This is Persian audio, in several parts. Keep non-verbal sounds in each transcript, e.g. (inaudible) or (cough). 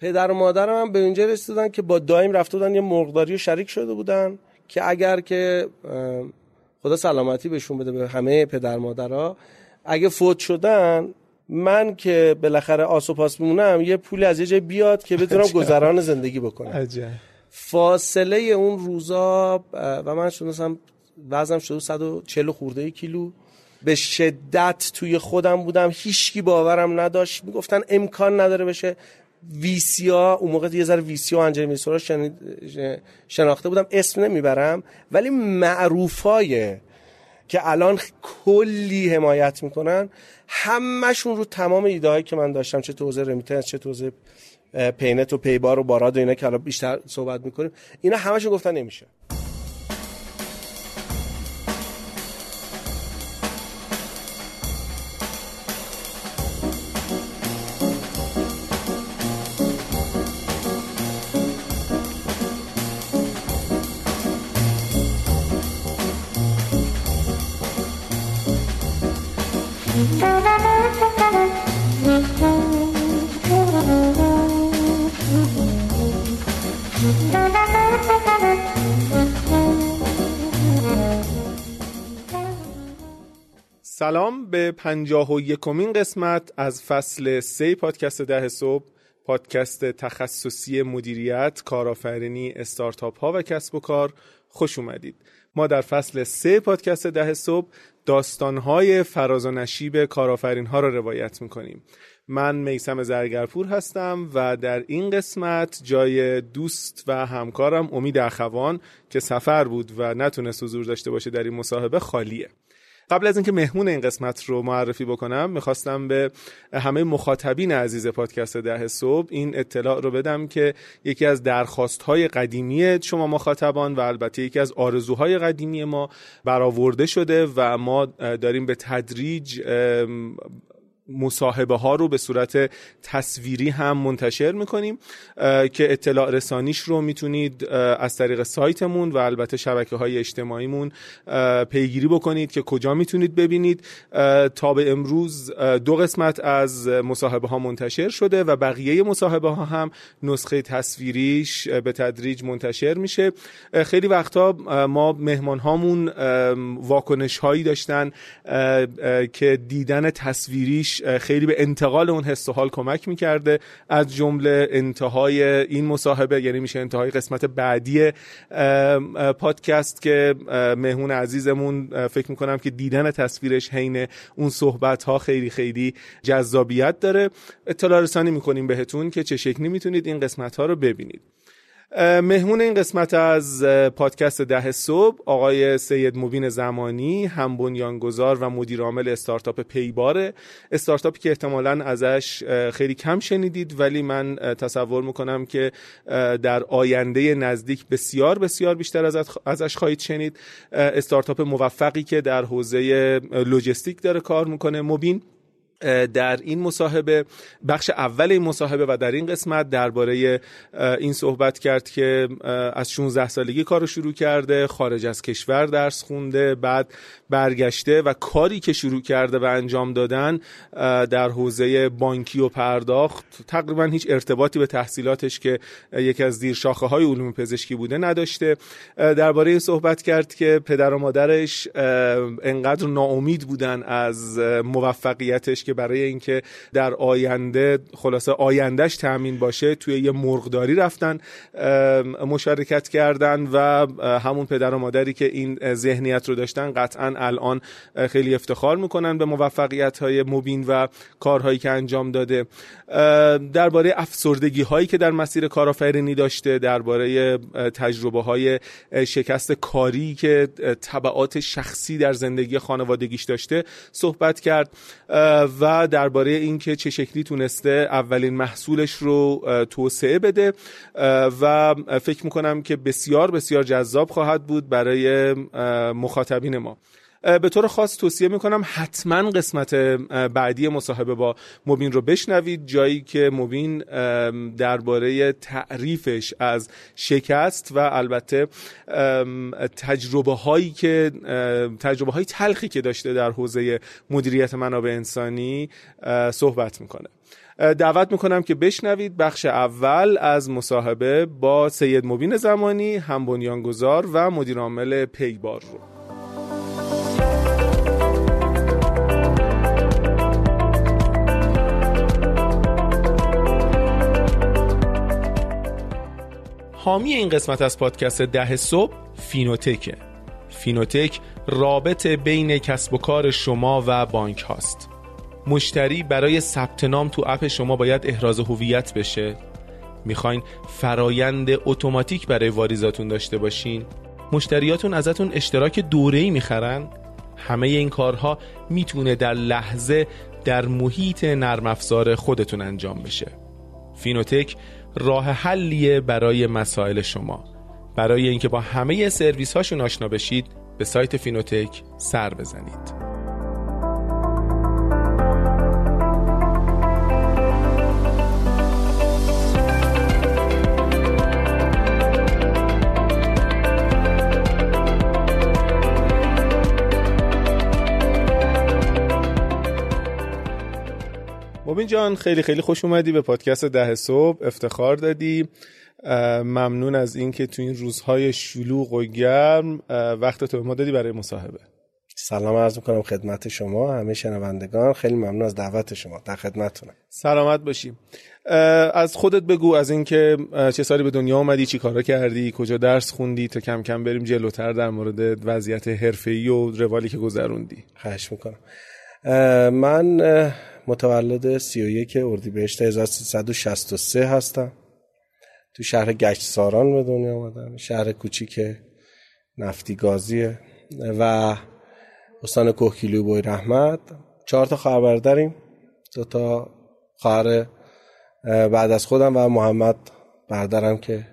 پدر و مادرم هم به اینجا رسیدن که با دایم رفته بودن یه مرغداری و شریک شده بودن که اگر که خدا سلامتی بهشون بده به همه پدر مادرها اگه فوت شدن من که بالاخره آس و پاس میمونم یه پول از یه جای بیاد که بتونم گذران زندگی بکنم. فاصله اون روزا و من شدم وزنم شده 140 خورده کیلو. به شدت توی خودم بودم هیچکی باورم نداشت. می‌گفتن امکان نداره بشه. ویسیا اون موقع یه ذره ویسیا و انجل میسورا شناخته بودم. اسم نمی‌برم ولی معروفای که الان کلی حمایت می‌کنن همشون رو تمام ایده که من داشتم چه توزه رمیتنس چه توزه پینت و پیبار و باراد و اینا که الان بیشتر صحبت می‌کنیم اینا همشون گفتن نمیشه. به پنجاه و یکمین قسمت از فصل سه پادکست ده صبح پادکست تخصصی مدیریت، کارآفرینی، استارتاپ ها و کسب و کار خوش اومدید. ما در فصل سه پادکست ده صبح داستانهای فراز و نشیب کارآفرین ها را روایت می‌کنیم. من میسم زرگرپور هستم و در این قسمت جای دوست و همکارم امید اخوان که سفر بود و نتونست حضور داشته باشه در این مصاحبه خالیه. قبل از اینکه مهمون این قسمت رو معرفی بکنم می‌خواستم به همه مخاطبین عزیز پادکست ده صبح این اطلاع رو بدم که یکی از درخواست های قدیمی شما مخاطبان و البته یکی از آرزوهای قدیمی ما برآورده شده و ما داریم به تدریج مصاحبه ها رو به صورت تصویری هم منتشر می‌کنیم که اطلاع رسانیش رو می‌تونید از طریق سایتمون و البته شبکه های اجتماعیمون پیگیری بکنید که کجا می‌تونید ببینید. تا به امروز دو قسمت از مصاحبه ها منتشر شده و بقیه مصاحبه ها هم نسخه تصویریش به تدریج منتشر میشه. خیلی وقتا ما مهمان هامون واکنش هایی داشتن که دیدن تصویریش خیلی به انتقال اون حس و حال کمک می‌کرده. از جمله انتهای این مصاحبه یعنی میشه انتهای قسمت بعدی پادکست که مهمون عزیزمون فکر می‌کنم که دیدن تصویرش حین اون صحبت ها خیلی خیلی جذابیت داره. اطلاع رسانی می‌کنیم بهتون که چه شکلی می‌تونید این قسمت ها رو ببینید. مهمون این قسمت از پادکست ده صبح آقای سید مبین زمانی هم بنیانگذار و مدیر عامل استارتاپ پیباره. استارتاپی که احتمالا ازش خیلی کم شنیدید ولی من تصور می‌کنم که در آینده نزدیک بسیار بسیار بیشتر ازش خواهید شنید. استارتاپ موفقی که در حوزه لوجستیک داره کار می‌کنه. مبین در این مصاحبه بخش اول این مصاحبه و در این قسمت درباره این صحبت کرد که از 16 سالگی کار رو شروع کرده خارج از کشور درس خونده بعد برگشته و کاری که شروع کرده و انجام دادن در حوزه بانکی و پرداخت تقریبا هیچ ارتباطی به تحصیلاتش که یکی از زیر شاخه های علوم پزشکی بوده نداشته. درباره این صحبت کرد که پدر و مادرش انقدر ناامید بودن از موفقیتش که برای اینکه در آینده خلاصه آیندهش تامین باشه توی یه مرغداری رفتن مشارکت کردن و همون پدر و مادری که این ذهنیت رو داشتن قطعا الان خیلی افتخار می‌کنن به موفقیت های مبین و کارهایی که انجام داده. درباره افسردگی هایی که در مسیر کارآفرینی داشته درباره تجربه های شکست کاری که طبعات شخصی در زندگی خانوادگیش داشته صحبت کرد. و درباره اینکه چه شکلی تونسته اولین محصولش رو توسعه بده و فکر می‌کنم که بسیار بسیار جذاب خواهد بود برای مخاطبین ما. به طور خاص توصیه می‌کنم حتما قسمت بعدی مصاحبه با مبین رو بشنوید. جایی که مبین درباره تعریفش از شکست و البته تجربه هایی که تجربه های تلخی که داشته در حوزه مدیریت منابع انسانی صحبت می‌کنه. دعوت می‌کنم که بشنوید بخش اول از مصاحبه با سید مبین زمانی هم بنیانگذار و مدیرعامل پیبار رو. حامی این قسمت از پادکست ده صبح فینوتکه. فینوتک رابط بین کسب و کار شما و بانک هاست. مشتری برای ثبت نام تو اپ شما باید احراز هویت بشه. می‌خواین فرایند اتوماتیک برای واریزاتون داشته باشین؟ مشتریاتون ازتون اشتراک دوره‌ای می‌خرن؟ همه این کارها می‌تونه در لحظه در محیط نرم افزار خودتون انجام بشه. فینوتک راه حلیه برای مسائل شما. برای اینکه با همه سرویس هاشون آشنا بشید به سایت فینوتک سر بزنید. مبین جان خیلی خیلی خوش اومدی به پادکست ده صبح افتخار دادی. ممنون از اینکه تو این روزهای شلوغ و گرم وقت تو ما دادی برای مصاحبه. سلام عرض می‌کنم خدمت شما همه شنوندگان. خیلی ممنون از دعوت شما. در خدمتتونم. سلامت باشیم از خودت بگو از اینکه چه سالی به دنیا اومدی چی کارا کردی کجا درس خوندی تا کم کم بریم جلوتر در مورد وضعیت حرفه‌ای و روالی که گذروندی. خواهش می‌کنم. من متولد 31 اردیبهشت 1363 هستم. تو شهر گشت ساران به دنیا آمدم. شهر کوچیک نفتی گازیه. و استان کوهگیلو بوی رحمت. چهار تا خواهر داریم دو تا خواهر بعد از خودم و محمد برادرم که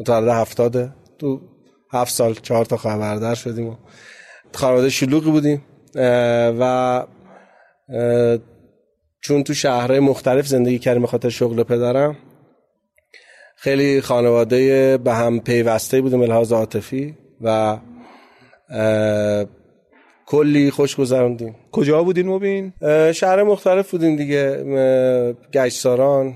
متولد هفتاده تو هفت سال چهار تا خواهر شدیم و خانواده شلوغی بودیم. و چون تو شهرهای مختلف زندگی کردیم به خاطر شغل پدرم خیلی خانواده به هم پیوسته بودیم لحاظ عاطفی و کلی خوش گذروندیم کجا بودین مبین؟ شهر مختلف بودیم دیگه گشتساران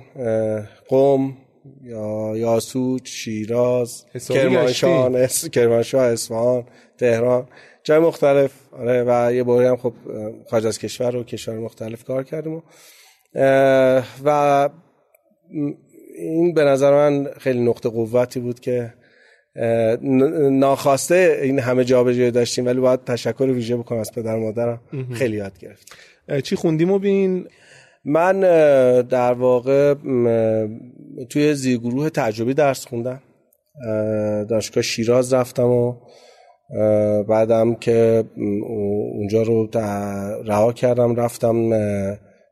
قم یا یاسوج شیراز کرمانشاه کرمانشاه اصفهان تهران جای مختلف. آره و یه باری هم خب خارج از کشور و کشور مختلف کار کردیم و, و این به نظر من خیلی نقطه قوتی بود که ناخواسته این همه جابجایی داشتیم ولی باید تشکر ویژه بکنم از پدر مادرم. خیلی یاد گرفت چی خوندیم و بین؟ من در واقع توی زیرگروه تجربی درس خوندم. دانشگاه شیراز رفتم و بعدم که اونجا رو رها کردم رفتم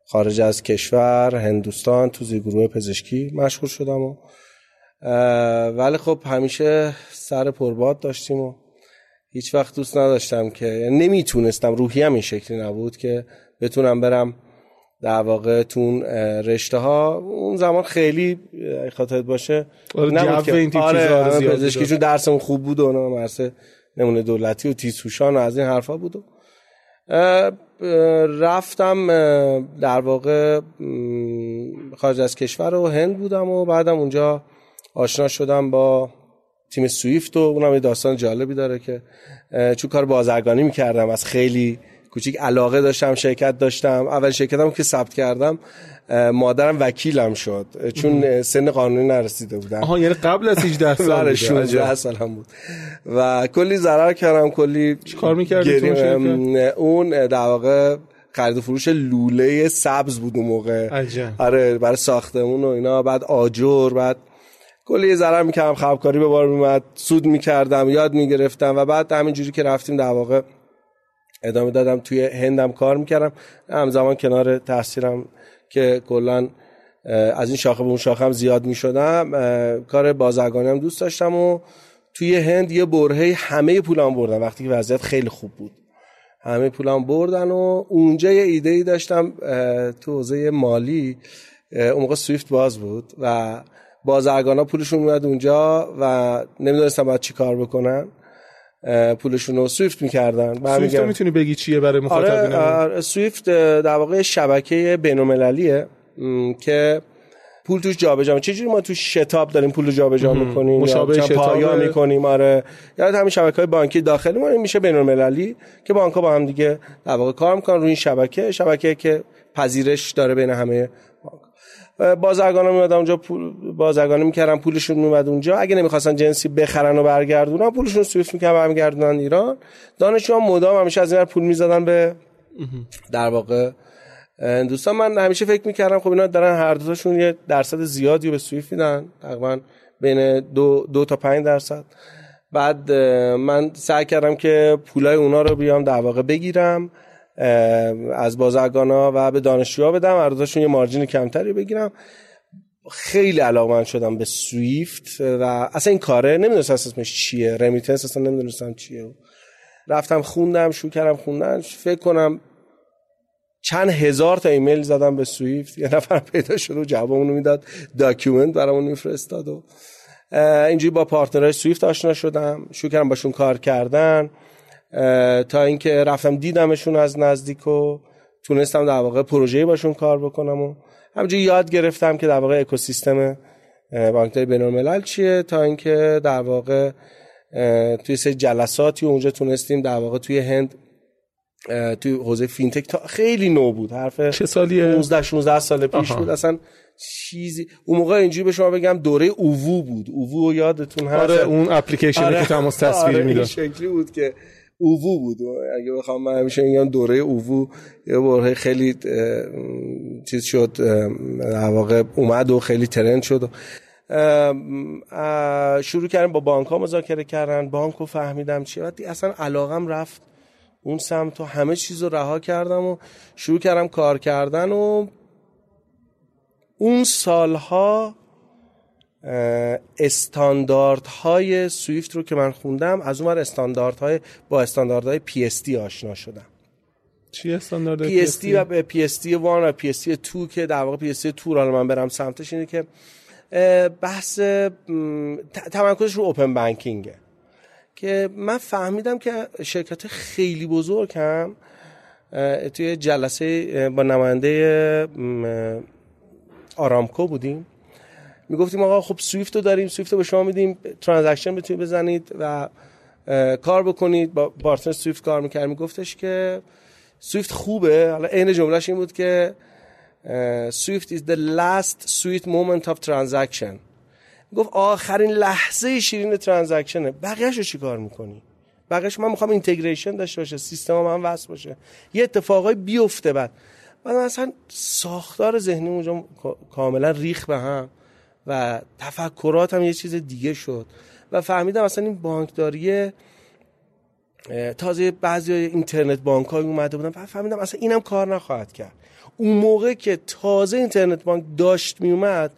خارج از کشور هندوستان تو زیرگروه پزشکی مشغول شدم و ولی خب همیشه سر پرباد داشتیم و هیچ وقت دوست نداشتم که یعنی نمی‌تونستم روحی هم این شکلی نبود که بتونم برم در واقع تون رشته ها اون زمان خیلی خاطرت باشه آره که. این آره, آره پزشکی چون درسمون خوب بود و مرسه نمونه دولتی و تیزهوشان و از این حرفا بود و رفتم در واقع خارج از کشور و هند بودم و بعدم اونجا آشنا شدم با تیم سویفت و اونم یه داستان جالبی داره که چون کار بازرگانی می‌کردم از خیلی کوچیک علاقه داشتم شرکت داشتم. اول شرکتم که ثبت کردم مادرم وکیلم شد. چون سن قانونی نرسیده بودم آها یعنی قبل از 18 سال بله 16 سالم بود. و کلی ضرر کردم کلی کار می‌کردی اون در واقع خرید فروش لوله سبز بود اون موقع. عجب. آره برای ساختمون و اینا بعد آجر بعد کلی ضرر می‌کردم. خرابکاری به بار میومد سود می‌کردم یاد می‌گرفتم و بعد همینجوری که رفتیم در واقع ادامه دادم توی هندم کار می‌کردم. همزمان کنار تحصیلم که کلا از این شاخه به اون شاخه هم زیاد می‌شدم کار بازرگانی هم دوست داشتم و توی هند یه برهه همه پولام بردن وقتی که وضعیت خیلی خوب بود. همه پولام بردن و اونجا یه ایده ای داشتم تو حوزه مالی. اون موقع سویفت باز بود و بازرگانا پولشون میاد اونجا و نمی‌دونستم باید چی کار بکنن. پولشون رو سویفت می‌کردن. سویفت می‌تونی بگی چیه برای مخاطبین آره سویفت در واقع شبکه بینومللیه که پول توش جابجا چجوری ما تو شتاب داریم پول رو جابجا می‌کنیم؟ مشابه پایا می‌کنیم؟ آره. یا همین شبکه های بانکی داخلی ما میشه بین المللی که بانک ها با هم دیگه در واقع کار می‌کنن روی این شبکه. شبکه که پذیرش داره بین همه بازرگانا میمدن اونجا پول بازرگانی می‌کردن پولشون میومد اونجا. اگه نمی‌خواستن جنسی بخرن و برگردونن پولشون سویفت می‌کردن برمیگردونن ایران. دانشجوها مدام همیشه از این پول می‌زدن به در واقع دوستان. من همیشه فکر می‌کردم خب اینا دارن هر دوتاشون یه درصد زیادی به سویفت میدن. تقریبا بین دو, دو تا پنج درصد. بعد من سعی کردم که پولای اونا رو بیام در واقع بگیرم. از بازرگانا و به دانشجوها بدم دوتاشون یه مارجین کمتری بگیرم. خیلی علاقمند شدم به سویفت و اصلا این کاره نمی‌دونستم اسمش چیه. remittance اصلا نمی‌دونستم چیه. رفتم خوندم شروع کردم خوندن. فکر کنم چند هزار تا ایمیل زدم به سویفت. یه نفر پیدا شد و جوابمون می‌داد document برامون میفرستاد و اینجوری با partner های سویفت آشنا شدم. شروع کردم باشون کار کردن. تا اینکه رفتم دیدمشون از نزدیک و تونستم در واقع پروژه‌ای باشون کار بکنم و همینجوری یاد گرفتم که در واقع اکوسیستم بانکداری بین‌الملل چیه تا اینکه در واقع توی سه جلساتی اونجا تونستیم در واقع توی هند توی حوزه فینتک تا خیلی نو بود. حرف چه سالیه؟ 15 16 سال پیش بود. اصلا چیزی اون موقع اینجوری به شما بگم دوره اووو بود. اووو یادتون هست؟ آره اون اپلیکیشنی آره. که تماس تصویر آره می‌داد. شکلی بود که اووو بود. اگه بخوام من همیشه میگم دوره اووو یه بره خیلی چیز شد واقع اومد و خیلی ترند شد. شروع کردم با بانک ها مذاکره کردن. بانک رو فهمیدم چی اصلا علاقم رفت اون سمت و همه چیز رو رها کردم و شروع کردم کار کردن و اون سالها استانداردهای سویفت رو که من خوندم از اون استانداردهای با استانداردهای PSD آشنا شدم. چی استاندارد PSD و PSD 1 و PSD 2 که در واقع PSD 2 رو من برم سمتش اینه که بحث تمرکزش رو open banking ه که من فهمیدم که شرکت خیلی بزرگ هم توی جلسه با نماینده آرامکو بودیم. می‌گفتیم آقا خب سویفت رو داریم سویفت رو به شما میدیم transaction بتونید بزنید و کار بکنید. با partner سویفت کار می‌کرد. میگفتش که سویفت خوبه. حالا عین جملهش این بود که سویفت is the last sweet moment of transaction. گفت آخرین لحظه شیرین transaction ه. بقیه‌شو چیکار می‌کنی؟ بقیه‌شو من می‌خوام integration داشته باشه سیستم من وصل باشه. یه اتفاقای بیفته بعد. بعد مثلا ساختار ذهنی اونجا کاملا ریخت به هم. و تفکراتم یه چیز دیگه شد. و فهمیدم اصلا این بانکداری تازه بعضی اینترنت بانک های اومده بودن. و فهمیدم اصلا اینم کار نخواهد کرد. اون موقع که تازه اینترنت بانک داشت میومد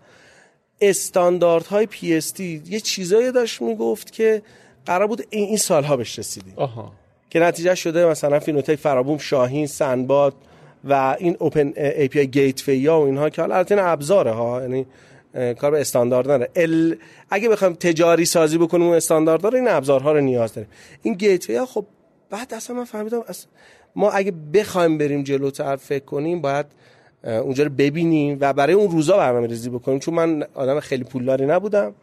استانداردهای PSD یه چیزایی داشت می‌گفت که قرار بود این, این سالها بهش رسیدیم. آها. که نتیجه شده مثلا فینوتک فرابوم شاهین سنباد و این open API gate و اینها که حالا البته ابزاره ها یعنی کار به استاندارد نداره. ال... اگه بخوایم تجاری سازی بکنیم اون استانداردها این ابزارها رو نیاز داره این گیت ها خب بعد اصلا من فهمیدم ما اگه بخوایم بریم جلوتر فکر کنیم باید اونجا رو ببینیم و برای اون روزا برنامه ریزی بکنیم. چون من آدم خیلی پولداری نبودم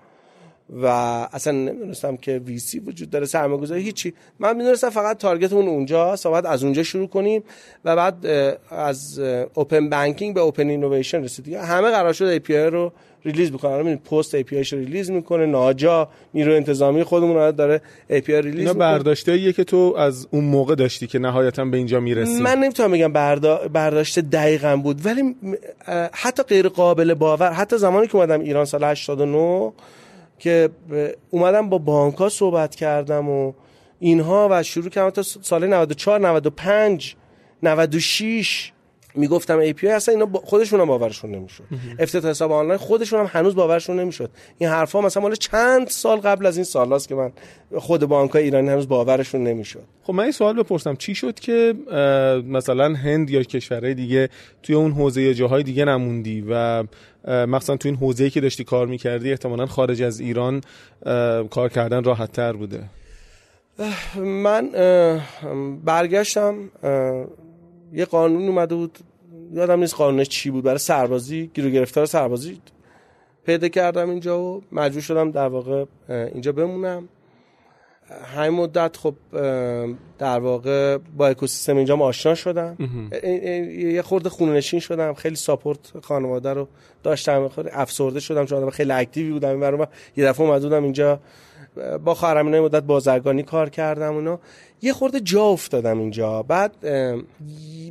و اصلا نمی‌دونستم که ویسی وجود داره سرمایه گذاری هیچی. من می‌دونستم فقط تارگتمون اونجا باید از اونجا شروع کنیم و بعد از open banking به open innovation رسیدیم همه قرار شد API رو release بکنن ببینید پست API رو release می‌کنه ناجا نیرو انتظامی خودمون داره API release اینا برداشته که تو از اون موقع داشتی که نهایتا به اینجا می‌رسی. من نمی‌تونم بگم بردا... برداشته دقیقا بود ولی حتی غیر قابل باور حتی زمانی که اومدم ایران سال 89 که اومدم با بانک ها صحبت کردم و اینها و شروع کردم تا سال 94 95 96 می‌گفتم ای پی اصلا اینا خودشون هم باورشون نمی‌شد. افتتاح حساب آنلاین خودشون هم هنوز باورشون نمی‌شد. این حرفا مثلا مال چند سال قبل از این سالاست که من خود بانک ایرانی هنوز باورشون نمی‌شد. خب من این سوال بپرسم. چی شد که مثلا هند یا کشورهای دیگه توی اون حوزه جاهای دیگه نموندی و مثلا توی این حوزه‌ای که داشتی کار می‌کردی احتمالا خارج از ایران کار کردن راحت تر بوده من برگشتم یه قانون اومده بود. یادم نیست قانونش چی بود. برای سربازی گیرو گرفتار سربازی پیدا کردم اینجا و مجبور شدم در واقع اینجا بمونم. همین مدت خب در واقع با اکوسیستم اینجا آشنا شدم. یه خورده خوننشین شدم. خیلی ساپورت خانواده رو داشتم. افسرده شدم. چون خیلی اکتیوی بودم. این یه دفعه اومدودم اینجا با خواهرم مدت بازرگانی کار کردم اونا یه خورده جا افتادم اینجا. بعد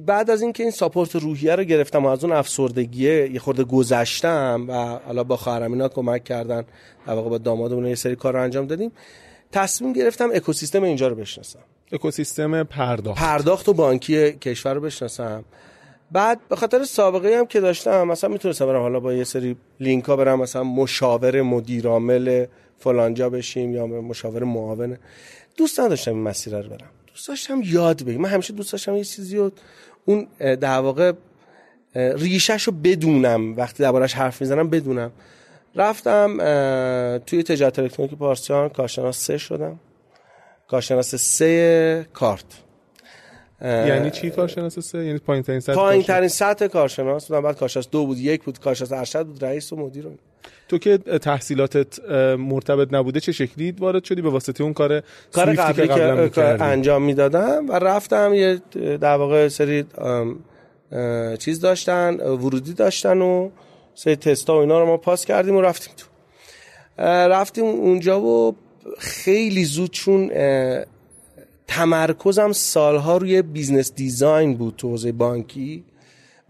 بعد از اینکه این ساپورت روحیه رو گرفتم و از اون افسردگیه یه خورده گذشتم و حالا با خواهرم اینا کمک کردن در واقع با دامادمون یه سری کار رو انجام دادیم تصمیم گرفتم اکوسیستم اینجا رو بشناسم. اکوسیستم پرداخت. پرداخت و بانکی کشور رو بشناسم. بعد به خاطر سابقه هم که داشتم مثلا می‌تونستم برم حالا با یه سری لینک ها برم مثلا مشاور مدیر عامل فلانجا بشیم یا مشاور معاون دوست نداشتم این مسیر رو برم. دوست داشتم یاد بگیرم. من همیشه دوست داشتم یه چیزی رو اون در واقع ریشش رو بدونم. وقتی دربارش حرف می‌زنم بدونم. رفتم توی تجارت الکترونیک پارسیان کارشناس سه شدم. کارشناس سه کارت. یعنی چی کارشناس سه؟ یعنی پایین ترین سطح پایین ترین سطح کارشناس بودم. بعد کارشناس دو بود یک بود کارشناس ارشد بود رئیس و مدیر تو که تحصیلاتت مرتبط نبوده چه شکلی وارد شدی؟ به واسطه اون کار کار قبلی که انجام می‌دادم و رفتم یه در واقع سری چیز داشتن ورودی داشتن و سری تستا و اینا رو ما پاس کردیم و رفتیم تو. رفتیم اونجا و خیلی زود چون تمرکزم سالها روی business design بود تو حوزه بانکی.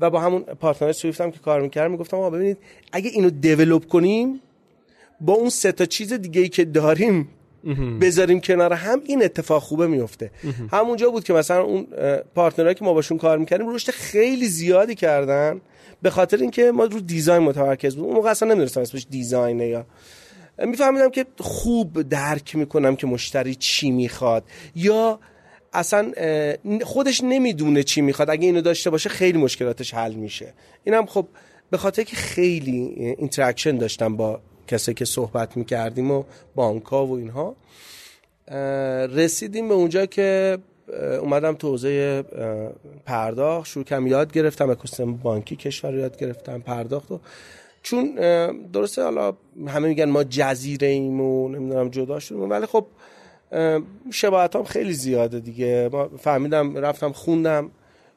و با همون partner سویفت هم که کار می‌کردم می‌گفتم آقا ببینید اگه اینو develop کنیم با اون سه تا چیز دیگه ای که داریم بذاریم کنار هم این اتفاق خوبه میفته همونجا بود که مثلا اون partner هایی که ما باشون کار می‌کردیم رشد خیلی زیادی کردن به خاطر اینکه ما رو design متمرکز بود. اون موقع اصلا نمی‌دونستم اسمش design ه یا. میفهمیدم که خوب درک می‌کنم که مشتری چی می‌خواد یا اصلا خودش نمی‌دونه چی می‌خواد. اگه اینو داشته باشه خیلی مشکلاتش حل میشه. اینم خب به خاطر که خیلی interaction داشتم با کسی که صحبت می‌کردیم و بانکا و اینها رسیدیم به اونجا که اومدم تو حوزه پرداخت. شروع کم یاد گرفتم اکوسیستم بانکی کشور یاد گرفتم پرداخت و چون درسته حالا همه میگن ما جزیره ایم و نمی‌دونم جدا شدیم ولی خب شباهت هم خیلی زیاده دیگه. ما فهمیدم رفتم خوندم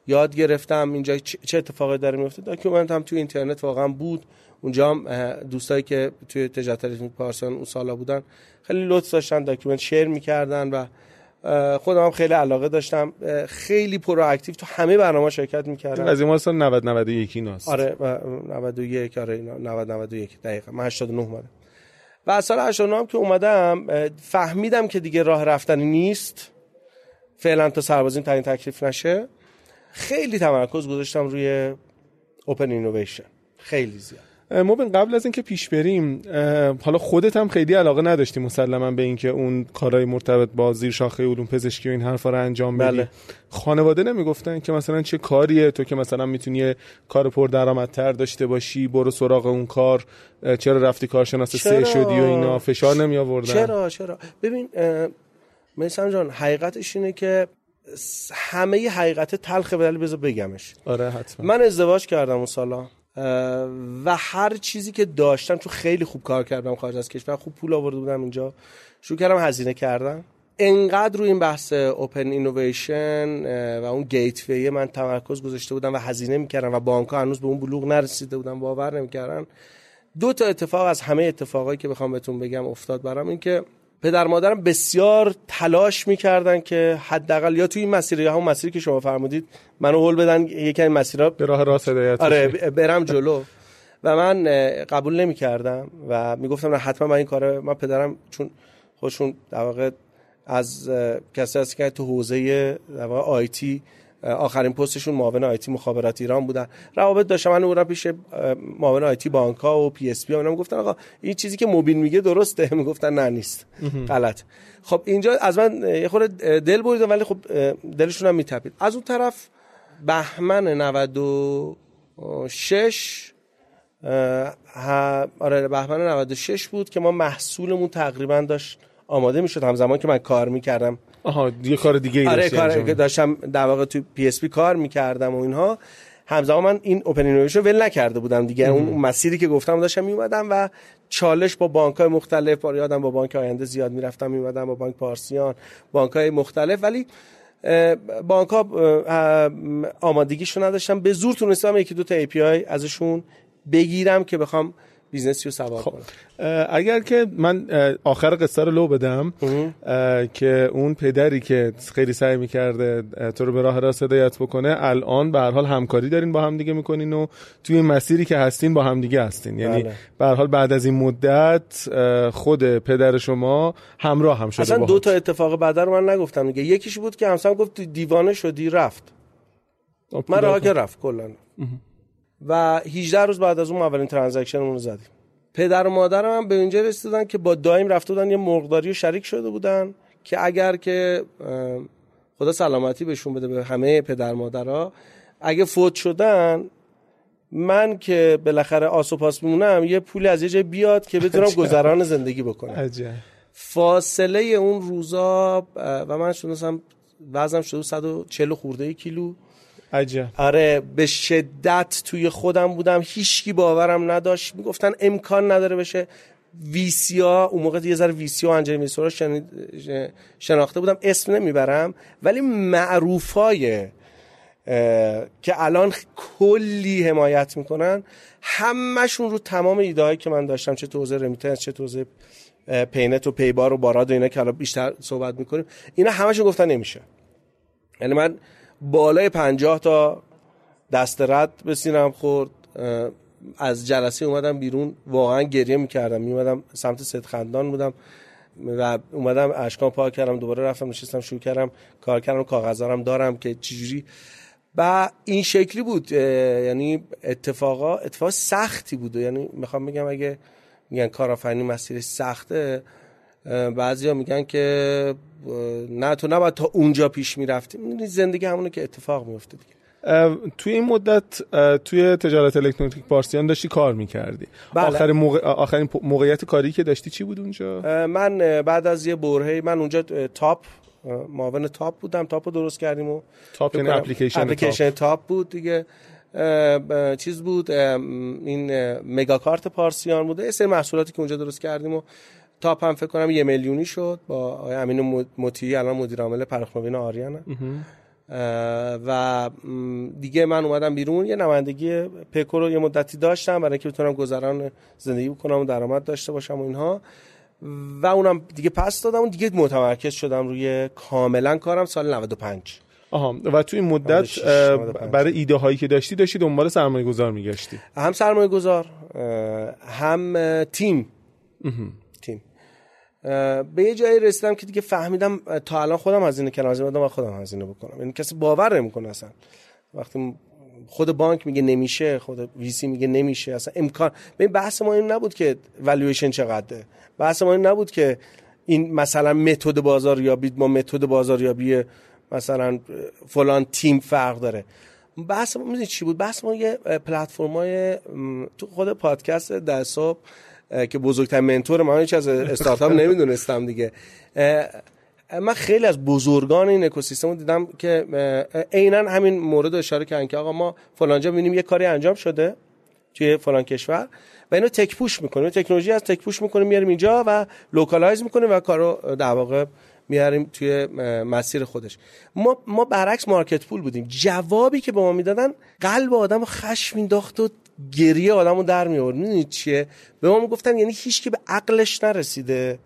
یاد گرفتم اینجا چه اتفاقی داره میفته. document هم توی اینترنت واقعا بود. اونجا هم دوستایی که توی تجارت پارسیان اون سالا بودن خیلی لطف داشتن document share می‌کردن و خودم هم خیلی علاقه داشتم. خیلی proactive تو همه برنامه شرکت می‌کردم. از این سال 90 91 ایناست. آره 91 آره اینا 90 91 دقیقاً. من 89 اومدم. و از سال 89 هم که اومدم فهمیدم که دیگه راه رفتنی نیست. فعلا تا سربازین تعیین تکلیف نشه. خیلی تمرکز گذاشتم روی اوپن اینویشن خیلی زیاد. مبین قبل از اینکه پیش بریم حالا خودت هم خیلی علاقه نداشتی مسلما به اینکه اون کارهای مرتبط با زیر شاخه علوم پزشکی و این حرفا رو انجام بدی. بله. خانواده نمی‌گفتن که مثلا چه کاریه؟ تو که مثلا می‌تونی کار پردرآمدتر داشته باشی برو سراغ اون کار چرا رفتی کارشناس سه شدی و اینا؟ فشار نمی آوردن چرا؟ چرا؟ ببین مثلا جان حقیقتش اینه که همه حقیقت تلخ بدل بذار بگمش. آره حتما. من ازدواج کردم اون سالا. و هر چیزی که داشتم چون خیلی خوب کار کردم خارج از کشور خوب پول آورده بودم اینجا. شروع کردم هزینه کردم انقدر روی این بحث اوپن اینویشن و اون گیت وی من تمرکز گذاشته بودم و هزینه می‌کردم و بانک هنوز به اون بلوغ نرسیده بودم باور نمی‌کردن. دو تا اتفاق از همه اتفاقایی که بخوام بهتون بگم افتاد برام این که پدر مادرم بسیار تلاش می‌کردن که حداقل یا توی این مسیر یا همون مسیری که شما فرمودید منو هول بدن یکی این مسیرها به راه راست هدایت آره برم جلو. و من قبول نمی‌کردم و می‌گفتم نه حتما من این کار من پدرم چون خودشون در واقع از کسی هست که تو حوزه در واقع IT آخرین پستشون معاون IT مخابرات ایران بودن. روابط داشتم من اونم پیش معاون IT بانک ها و PSP اونم گفتن آقا این چیزی که موبیل میگه درسته؟ (laughs) می‌گفتن نه نیست. غلط. خب اینجا از من یه خورده دل برید ولی خب دلشون هم میتپید. از اون طرف بهمن 96 آره بهمن 96 بود که ما محصولمون تقریبا داشت آماده می‌شد. همزمان که من کار می‌کردم. آها یه کار دیگه ای آره کار داشتم در واقع تو PSP کار می‌کردم و اینها. همزمان من این open رو ول نکرده بودم دیگه. اون مسیری که گفتم داشتم میومدم و چالش با بانک های مختلف بار یادم با بانک آینده زیاد می‌رفتم میومدم با بانک پارسیان بانک های مختلف. ولی بانک ها آمادگیشو نداشتن. به زور تونستم یکی دو تا API ازشون بگیرم که بخوام business ی رو سوار خب. اگر که من آخر قصه رو لو بدم که اون پدری که خیلی سعی می‌کرده تو رو به راه راست هدایت بکنه الان به هر حال همکاری دارین با هم دیگه می‌کنین و توی این مسیری که هستین با هم دیگه هستین. یعنی بله. به هر حال بعد از این مدت خود پدر شما همراه هم شده اصلا دو تا اتفاق بعد رو من نگفتم دیگه. یکیش بود که همسرم گفت دیوانه شدی رفت. من راه که رفت کلا. و 18 روز بعد از اون اولین ترانزکشنمون رو زدیم. پدر و مادرم هم به اینجا رسیدن که با دایم رفته بودن یه مرغداری شریک شده بودن که اگر که خدا سلامتی بهشون بده به همه پدر مادرها اگه فوت شدن من که بالاخره آس و پاس میمونم یه پولی از یه جای بیاد که بتونم گذران زندگی بکنم. فاصله اون روزا و من شدم وزنم شده 140 خورده کیلو. عجب. آره به شدت توی خودم بودم هیچکی باورم نداشت. می‌گفتن امکان نداره بشه ویسی ها اون موقع یه ذره ویسی ها انجام رو شناخته بودم اسم نمی‌برم ولی معروف های که الان کلی حمایت می‌کنن همشون رو تمام ایده که من داشتم چه تو حوزه remittance چه تو حوزه payment و پیبار و باراد و اینا که الان بیشتر صحبت می‌کنیم اینا همشون گفتن نمیشه. یعنی من بالای پنجاه تا دست رد به سینم خورد. از جلسه اومدم بیرون واقعا گریه می‌کردم. میومدم سمت سید خندان بودم و اومدم اشکامو پاک کردم دوباره رفتم نشستم شروع کردم کار کردم کاغذارم دارم که چجوری. و این شکلی بود. یعنی اتفاقا اتفاق سختی بود. یعنی می‌خوام بگم اگه میگن کارآفرینی مسیر سخته بعضیا میگن که نه تو نباید تا اونجا پیش می‌رفتی. زندگی همونه که اتفاق میفته دیگه. توی این مدت توی تجارت الکترونیک پارسیان داشتی کار می‌کردی. بله. آخر موقع... آخرین موقعیت کاری که داشتی چی بود اونجا؟ من بعد از یه برهه من اونجا تاپ معاون تاپ بودم. تاپ رو درست کردیم و تاپ یعنی اپلیکیشن, اپلیکیشن تاپ. بود دیگه. چیز بود این مگاکارت پارسیان بوده یه سری محصولاتی که اونجا درست کردیم و تاپ هم فکر کنم یه میلیونی شد با آقای امین مطیعی الان مدیر عامل پرداخت نوین آرین و دیگه من اومدم بیرون. یه نمایندگی پکو رو یه مدتی داشتم برای اینکه بتونم گذران زندگی بکنم و درآمد داشته باشم و اینها. و اونم دیگه پس دادم. و دیگه متمرکز شدم روی کاملا کارم سال 95 آها. و تو این مدت برای ایده هایی که داشتی داشتی دنبال سرمایه گذار میگشتی؟ هم سرمایه گذار هم تیم. به یه جایی رسیدم که دیگه فهمیدم تا الان خودم هزینه کردم از و خودم هزینه بکنم. یعنی کسی باور نمی‌کنه اصلا. وقتی خود بانک میگه نمیشه خود ویسی میگه نمیشه اصلا امکان به بحث ما این نبود که والویشن چقدره. بحث ما این نبود که این مثلا متد بازاریابی ما متد بازاریابی مثلا فلان تیم فرق داره. بحث ما چی بود؟ بحث ما یه پلتفرمای تو خود پادکست در صبح که بزرگترین منتور من هیچ از استارتاپ نمی‌دونستم دیگه. من خیلی از بزرگان این اکوسیستم دیدم که عینا همین مورد اشاره کردن که آقا ما فلانجا ببینیم یه کاری انجام شده توی فلان کشور و اینو tech push می‌کنیم. تکنولوژی از tech push می‌کنیم میاریم اینجا و localize می‌کنیم و کارو در واقع میاریم توی مسیر خودش. ما ما برعکس market pull بودیم. جوابی که به ما می‌دادن قلب آدم خشم مینداخت و گریه آدمو در می آورد می‌دونید چیه؟ به ما گفتن یعنی هیچکی به عقلش نرسیده.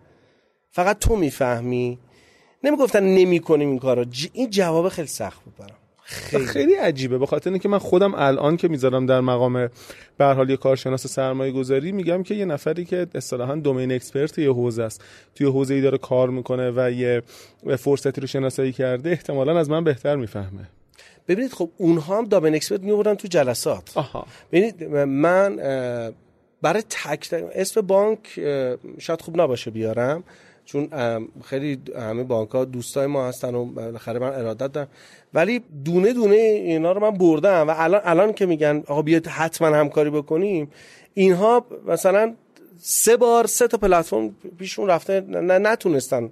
فقط تو می‌فهمی. نمی‌گفتن نمی‌کنیم این کارو. این جواب خیلی سخت بود برام. خیلی. خیلی عجیبه. به خاطر اینکه من خودم الان که می‌ذارم در مقام به حال کارشناس سرمایه گذاری میگم که یه نفری که اصطلاحا domain expert یه حوزه است. توی حوزه ای داره کار می‌کنه و یه فرصتی رو شناسایی کرده احتمالا از من بهتر می‌فهمه. ببینید خب اونها هم domain expert میوردن تو جلسات. آها. ببینید من برای تک اسم بانک شاید خوب نباشه بیارم چون خیلی همه بانک ها دوستای ما هستن و بالاخره من ارادت دارم. ولی دونه دونه اینا رو من بردم و الان الان که میگن آقا بیاید حتما همکاری بکنیم اینها مثلا سه بار سه تا پلتفرم پیشون رفته نتونستن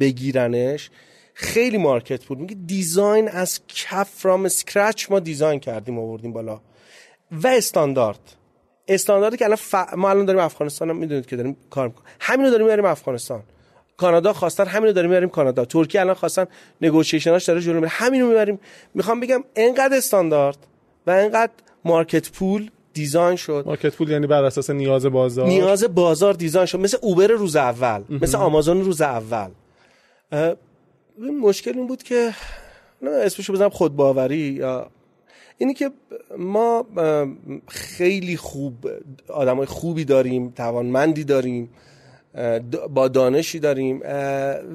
بگیرنش. خیلی market بود. میگه design از کف from scratch ما design کردیم آوردیم بالا. و استاندارد. استانداردی که الان ف... ما الان داریم افغانستان هم می‌دونید که داریم کار می‌کنیم. همینو داریم میاریم افغانستان. کانادا خواستن همینو داریم میاریم کانادا. ترکیه الان خواستن negotiation هاش داره جلو میره. همینو می‌بریم. می‌خوام بگم انقدر استاندارد و انقدر market pull design شد. market pull یعنی بر اساس نیاز بازار؟ نیاز بازار design شد. مثل اوبر روز اول مثل آمازون روز اول. مشکل این بود که نه اسمشو بزنم خودباوری یا اینی که ما خیلی خوب آدمای خوبی داریم توانمندی داریم با دانشی داریم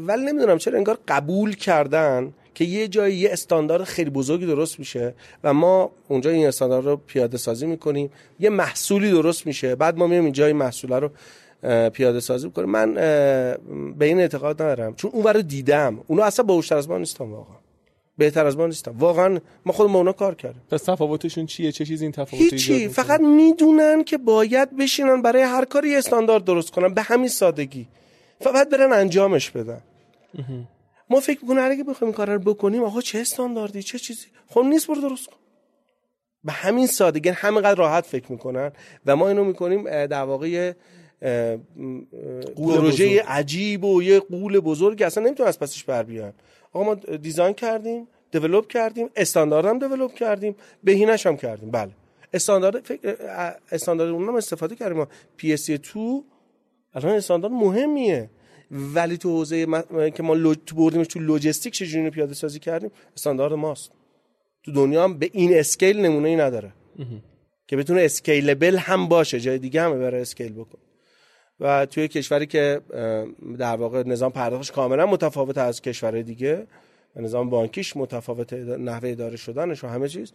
ولی نمی‌دونم چرا انگار قبول کردن که یه جایی یه استاندارد خیلی بزرگی درست میشه و ما اونجا این استاندارد رو پیاده سازی می‌کنیم یه محصولی درست میشه بعد ما میایم اینجا این محصول رو پیاده سازی می‌کنیم من به این اعتقاد ندارم. چون اون رو دیدم. اونو اصلا باوشتر از ما نیستم واقعا. بهتر از ما نیستم واقعا ما خود اونا کار کردیم. پس تفاوتشون چیه؟ چه چیزی این تفاوت هیچی. فقط می‌دونن که باید بشینن برای هر کاری استاندارد درست کنن. به همین سادگی. فقط برن انجامش بدن. ما فکر می‌کنیم اگه بخوایم کار رو بکنیم آقا چه استانداردی چه چیزی. خب نیست برو درست کن. به همین سادگی همینقدر راحت فکر می‌کنن. و ما اینو می‌کنیم در واقع پروژه عجیب و یه قول بزرگ اصلا نمی‌تونه از پسش بر بیان. آقا ما دیزاین کردیم دیولپ کردیم استاندارد هم دیولپ کردیم بهینش هم کردیم. بله. استاندارد فکر استاندارد اونم استفاده کردیم. ما پی اس 2 الان استاندارد مهمیه. ولی تو حوزه که ما لوج... تو بردیمش تو لوجستیک چجوری پیاده سازی کردیم؟ استاندارد ماست. تو دنیا هم به این scale نمونه ای نداره که بتونه scalable هم باشه جای دیگه هم برای scale بکن. و توی کشوری که در واقع نظام پرداختش کاملا متفاوت از کشورهای دیگه نظام بانکیش متفاوت نحوه اداره شدنش و همه چیز.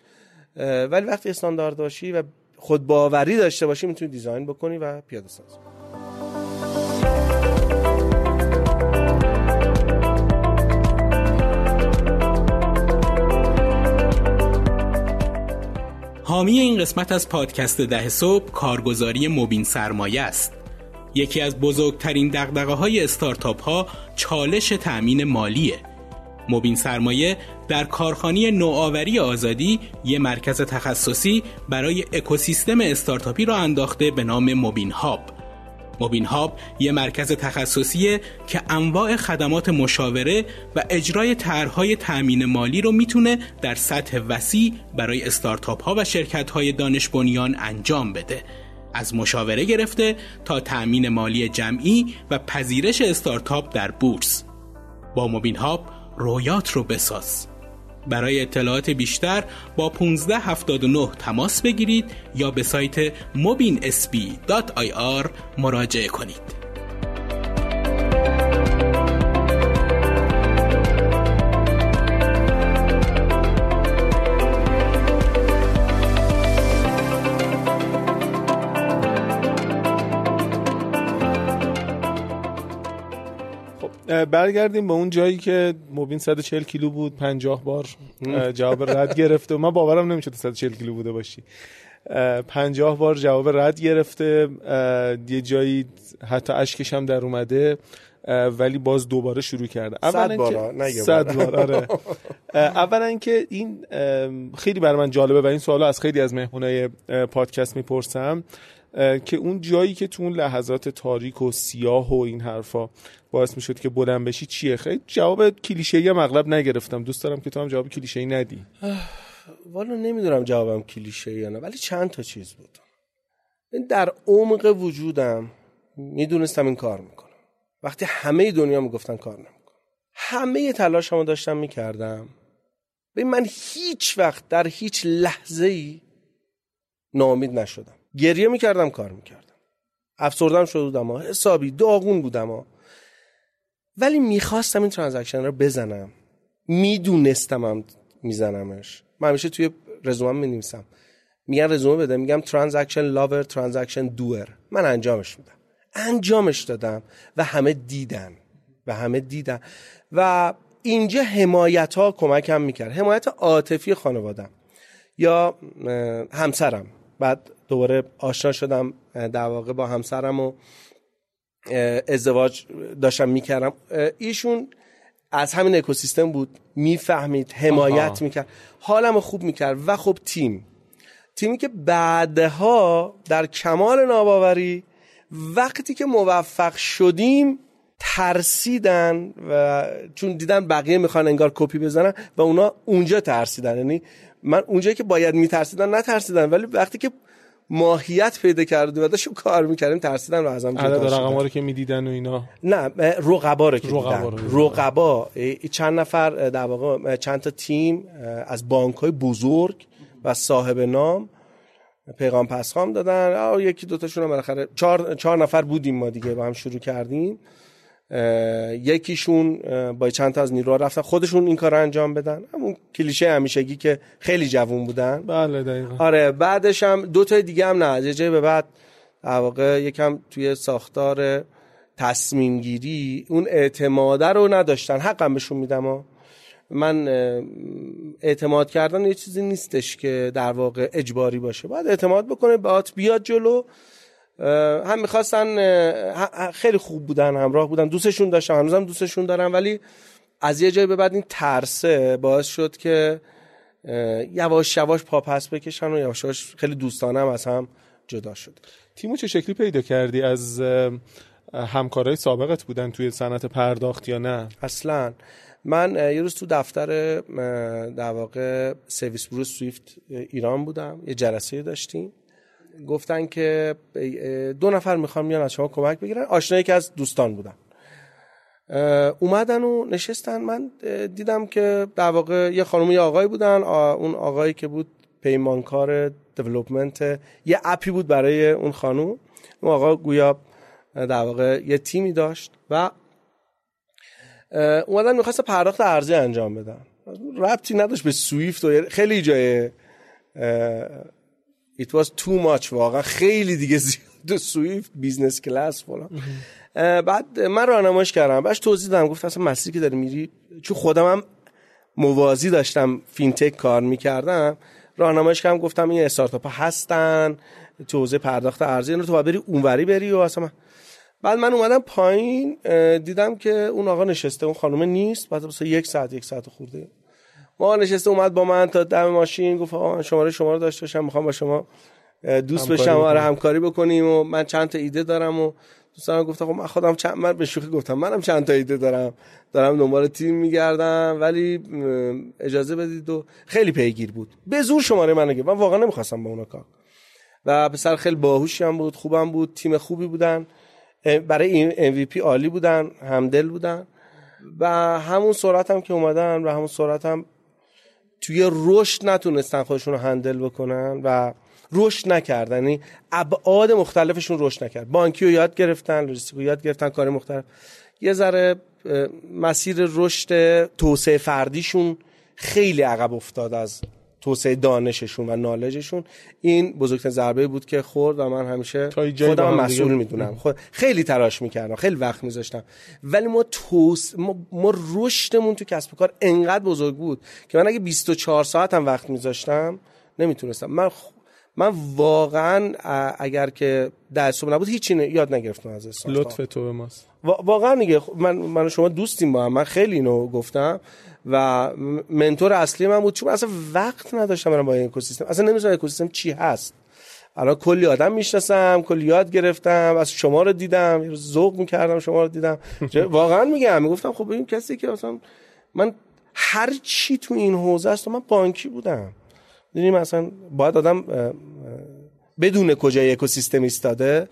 ولی وقتی استاندارد باشی و خود باوری داشته باشی می‌تونی design بکنی و پیاده سازی حامی این قسمت از پادکست ده صبح کارگزاری مبین سرمایه است. یکی از بزرگترین دقدقه های استارتاپ ها چالش تأمین مالیه. مبین سرمایه در کارخانی نوآوری آزادی یه مرکز تخصصی برای اکوسیستم استارتاپی را انداخته به نام مبین هاب. موبین هاب یه مرکز تخصصیه که انواع خدمات مشاوره و اجرای طرحهای تأمین مالی رو می‌تونه در سطح وسیع برای استارتاپ ها و شرکت های دانش بنیان انجام بده. از مشاوره گرفته تا تأمین مالی جمعی و پذیرش استارتاپ در بورس با موبین هاب رویات رو بساز برای اطلاعات بیشتر با 1579 تماس بگیرید یا به سایت mobinsb.ir مراجعه کنید. برگردیم به اون جایی که موبین 140 کیلو بود 50 بار جواب رد گرفته من باورم نمی‌شد 140 کیلو بوده باشی. 50 بار جواب رد گرفته یه جایی حتی اشکش هم در اومده ولی باز دوباره شروع کرده. اولا بار صد بار. آره. اولا که این خیلی برای من جالبه و این سوالو از خیلی از مهمونای پادکست می‌پرسم. که اون جایی که تو اون لحظات تاریک و سیاه و این حرفا باعث می‌شد که بلند بشی چیه؟ خیلی جواب کلیشه ای مغلب نگرفتم. دوست دارم که تو هم جواب کلیشه ای ندی والا نمی‌دونم جوابم کلیشه یا نه ولی چند تا چیز بود. در عمق وجودم می‌دونستم این کار می‌کنم. وقتی همه دنیا می‌گفتن کار نمی‌کنم. همه تلاشمو داشتم می‌کردم. به من هیچ وقت در هیچ لحظه ای ناامید نشدم. گریه می‌کردم کار می‌کردم. افسردم شده بودم حسابی داغون بودم ولی می‌خواستم این transaction رو بزنم. می‌دونستم هم میزنمش. من همیشه توی رزومم می‌نویسم. میگن رزومه بده میگم transaction lover transaction doer من انجامش میدم. انجامش دادم و همه دیدن. و همه دیدن. و اینجا حمایت ها کمکم می‌کرد. حمایت عاطفی خانوادم یا همسرم. بعد دوباره آشنا شدم در واقع با همسرم و ازدواج داشتم می‌کردم. ایشون از همین اکوسیستم بود می‌فهمید حمایت می‌کرد. حالم خوب می‌کرد. و خب تیم. تیمی که بعدها در کمال ناباوری وقتی که موفق شدیم ترسیدن و چون دیدن بقیه می‌خوان انگار کپی بزنن و اونا اونجا ترسیدن. یعنی من اونجایی که باید میترسیدن نترسیدن ولی وقتی که ماهیت پیدا کرد و داشتیم کار می‌کردیم ترسیدن و ازم جدا شدن رقما رو که می‌دیدن و اینا. نه رقبا رو که دیدن. رقبا چند نفر در واقع چند تا تیم از بانک های بزرگ و صاحب نام پیغام پسخام دادن. یکی دوتاشون هم بالاخره چهار, چهار نفر بودیم ما دیگه با هم شروع کردیم. یکیشون با چند تا از نیروها رفتن. خودشون این کار رو انجام بدن. همون کلیشه همیشگی که خیلی جوون بودن. بله دقیقا. آره بعدش هم دو تا دیگه هم نه. از به بعد واقع یکم توی ساختار تصمیم گیری اون اعتماده رو نداشتن. حقم بهشون میدم من اعتماد کردن یه چیزی نیستش که در واقع اجباری باشه. باید اعتماد بکنه بات بیاد جلو. هم می‌خواستن خیلی خوب بودن همراه بودن. دوستشون داشتم هنوزم دوستشون دارم ولی از یه جای به بعد این ترسه باعث شد که یواش یواش پا پس بکشن و یواش یواش خیلی دوستانم از هم جدا شد. تیمو چه شکلی پیدا کردی؟ از همکارای سابقت بودن توی صنعت پرداخت یا نه؟ اصلا. من یه روز تو دفتر در واقع سرویس برو سویفت ایران بودم. یه جلسه داشتیم. گفتن که دو نفر می‌خوان میان از شما کمک بگیرن. آشنایی که از دوستان بودن. اومدن و نشستن. من دیدم که در واقع یه خانم یه آقای بودن اون آقایی که بود پیمانکار development یه اپی بود برای اون خانم اون آقا گویا در واقع یه تیمی داشت و اومدن می‌خواست پرداخت ارزی انجام بدن. ربطی نداشت به سویفت و خیلی جای it was too much واقعا. خیلی دیگه زیاد. سویفت business class فلان. بعد من راهنماییش کردم. بعدش توضیح دادم. گفت اصلا مسیری که داری میری چون خودم هم موازی داشتم فینتک کار می‌کردم. راهنماییش کردم. گفتم این استارتاپ هستن. تو حوزه پرداخت ارزی. رو تو باید بری اونوری بری و اصلا بعد من اومدم پایین دیدم که اون آقا نشسته. اون خانم نیست. بعد مثلا یک ساعت یک ساعت خورده. ما نشسته اومد با من تا دم ماشین گفت آقا شماره شما رو داشته باشم می‌خوام با شما دوست بشم آره همکاری بکنیم و من چند تا ایده دارم و دوستان گفتم خب من خودم چند من به شوخی گفتم منم چند تا ایده دارم. دارم دنبال تیم میگردم ولی اجازه بدید و خیلی پیگیر بود. به زور شماره منو گرفت. من واقعا نمی‌خواستم با اونا کار و پسر خیلی باهوشی هم بود خوبم بود تیم خوبی بودن. برای این MVP عالی بودن همدل بودن. و همون سرعت هم که اومدن و همون سرعت هم توی رشد نتونستن خودشون رو هندل بکنن و رشد نکردن. یعنی ابعاد مختلفشون رشد نکرد. بانکی رو یاد گرفتن لوجستیک یاد گرفتن کار مختلف. یه ذره مسیر رشد توسعه فردیشون خیلی عقب افتاد از توسعه دانششون و نالجشون. این بزرگترین ضربه بود که خورد و من همیشه خودم مسئول می‌دونم. خود خیلی تلاش می‌کردم خیلی وقت میذاشتم. ولی ما توس ما, ما رشدمون تو کسب و کار انقدر بزرگ بود که من اگه 24 ساعت هم وقت میذاشتم نمی‌تونستم. من من واقعا اگر که درس نبود هیچی یاد نگرفتم از استارتاپ. لطف تو به ماست. واقعا دیگه من من شما دوستیم با هم. من خیلی اینو گفتم. و منتور اصلی من بود چون اصلا وقت نداشتم برم با این اکوسیستم. اصلا نمی‌دونم اکوسیستم چی هست. الان کلی آدم می‌شناسم کلی یاد گرفتم از شما رو دیدم ذوق می‌کردم شما رو دیدم. (laughs) واقعا میگم می‌گفتم خب این کسی که اصلا من هر چی تو این حوزه است من بانکی بودم. دیدیم مثلا باید آدم بدون کجای اکوسیستم ایستاده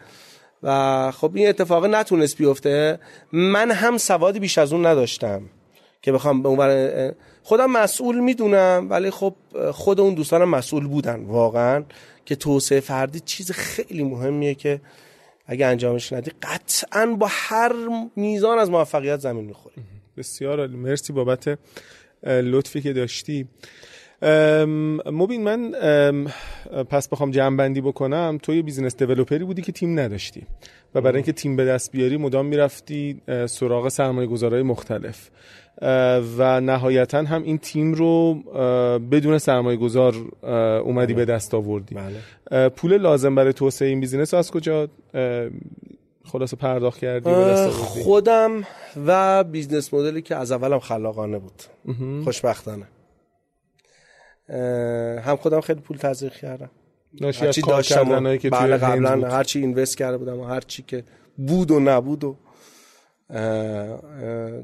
و خب این اتفاق نتونست بیفته. من هم سوادی بیش از اون نداشتم. که بخوام به عنوان خودم مسئول می‌دونم ولی خب خود اون دوستانم مسئول بودن واقعا. که توسعه فردی چیز خیلی مهمیه که اگه انجامش ندی قطعا با هر میزان از موفقیت زمین می‌خوری. بسیار عالی. مرسی بابت لطفی که داشتی. مبین من پس بخوام جمع بندی بکنم. تو یه بیزینس دیولوپری بودی که تیم نداشتی و برای اینکه تیم به دست بیاری مدام می‌رفتی سراغ سرمایه گذارهای مختلف و نهایتا هم این تیم رو بدون سرمایه گذار اومدی به دست آوردی. بله. پول لازم برای توسعه این business از کجا خلاصه پرداخت کردی؟ خودم و business model ی که از اولم خلاقانه بود. خوشبختانه. هم خودم خیلی پول تزریق کردم. ناشی از کار داشتم و کردنایی که بله قبلا بود. هرچی invest کرده بودم و هرچی که بود و نبود و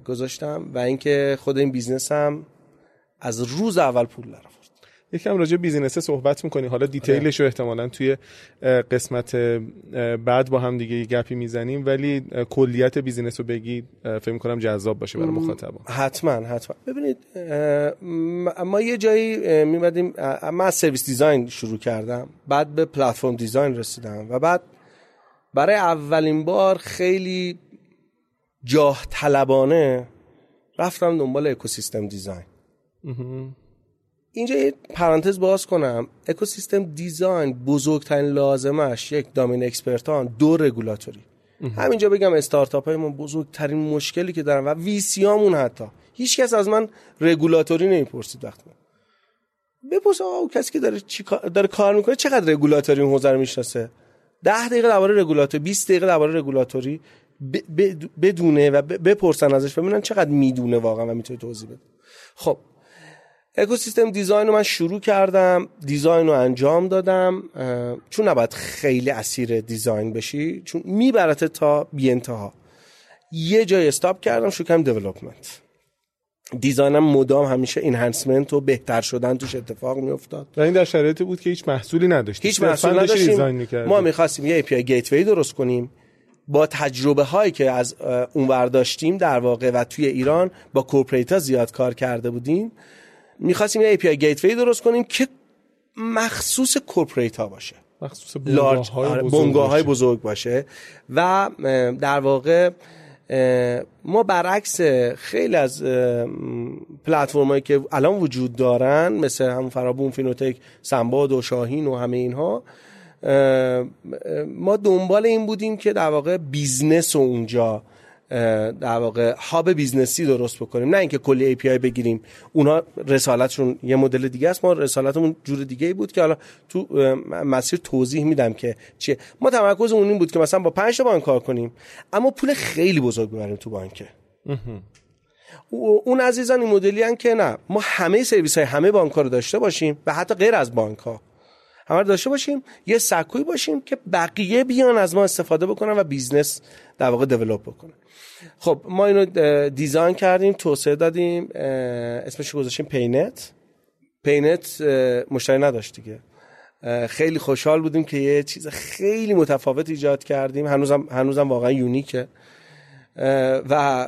گذاشتم. و اینکه خود این business هم از روز اول پول آورد یکم راجع business صحبت می‌کنی. حالا detail ش رو احتمالا توی قسمت بعد با هم دیگه گپی می‌زنیم. ولی کلیت business رو بگی فکر می‌کنم جذاب باشه برای مخاطبان. حتما حتما. ببینید ما یه جایی میومدیم من از service design شروع کردم. بعد به platform design رسیدم و بعد برای اولین بار خیلی جاه طلبانه رفتم دنبال ecosystem design. اینجا یه پرانتز باز کنم. ecosystem design بزرگترین لازمش یک domain expert ان دو رگولاتوری. همینجا بگم استارتاپ های ما بزرگترین مشکلی که دارن و VC هامون حتی. هیچ کس از من رگولاتوری نمی‌پرسید وقتی. من بپرس آقا کسی که داره چی کار- داره کار می‌کنه چقدر رگولاتوری اون حوزه رو می‌شناسه؟ 10 دقیقه درباره رگولاتوری 20 دقیقه درباره رگولاتوری. بدونه و بپرسن ازش ببینن چقدر می‌دونه واقعا و می‌تونه توضیح بده. خب ecosystem design رو من شروع کردم design رو انجام دادم. چون نباید خیلی اسیر design بشی چون میبرت تا بی انتها. یه جای stop کردم شروع کردم development. design م مدام همیشه enhancement و بهتر شدن توش اتفاق میافتاد. و این در شرایطی بود که هیچ محصولی نداشت هیچ محصول نداشتیم. ما می‌خواستیم یه API gateway درست کنیم. با تجربه هایی که از اونور داشتیم در واقع و توی ایران با corporate ها زیاد کار کرده بودیم. می‌خواستیم یه API gateway درست کنیم که مخصوص corporate ها باشه. مخصوص large بنگاه های های بزرگ بزرگ باشه. و در واقع ما برعکس خیلی از پلتفرم هایی که الان وجود دارن مثل همون فرابوم فینوتک سنباد و شاهین و همه اینها ما دنبال این بودیم که در واقع business رو اونجا در واقع hub business ی درست بکنیم. نه اینکه کلی API بگیریم. اونا رسالتشون یه مدل دیگه است. ما رسالتمون جور دیگه ای بود که حالا تو مسیر توضیح میدم که چیه. ما تمرکزمون این بود که مثلا با پنج تا بانک کار کنیم. اما پول خیلی بزرگ ببریم تو بانکه او- اون عزیزان این مدلی که نه. ما همه سرویس های همه بانک ها رو داشته باشیم و حتی غیر از بانک ها همه رو داشته باشیم. یه سکوی باشیم که بقیه بیان از ما استفاده بکنن و business در واقع develop بکنن. خب ما اینو design کردیم توسعه دادیم اسمش گذاشتیم پینت. پینت مشتری نداشت دیگه. خیلی خوشحال بودیم که یه چیز خیلی متفاوت ایجاد کردیم. هنوزم هنوزم واقعا unique ه. و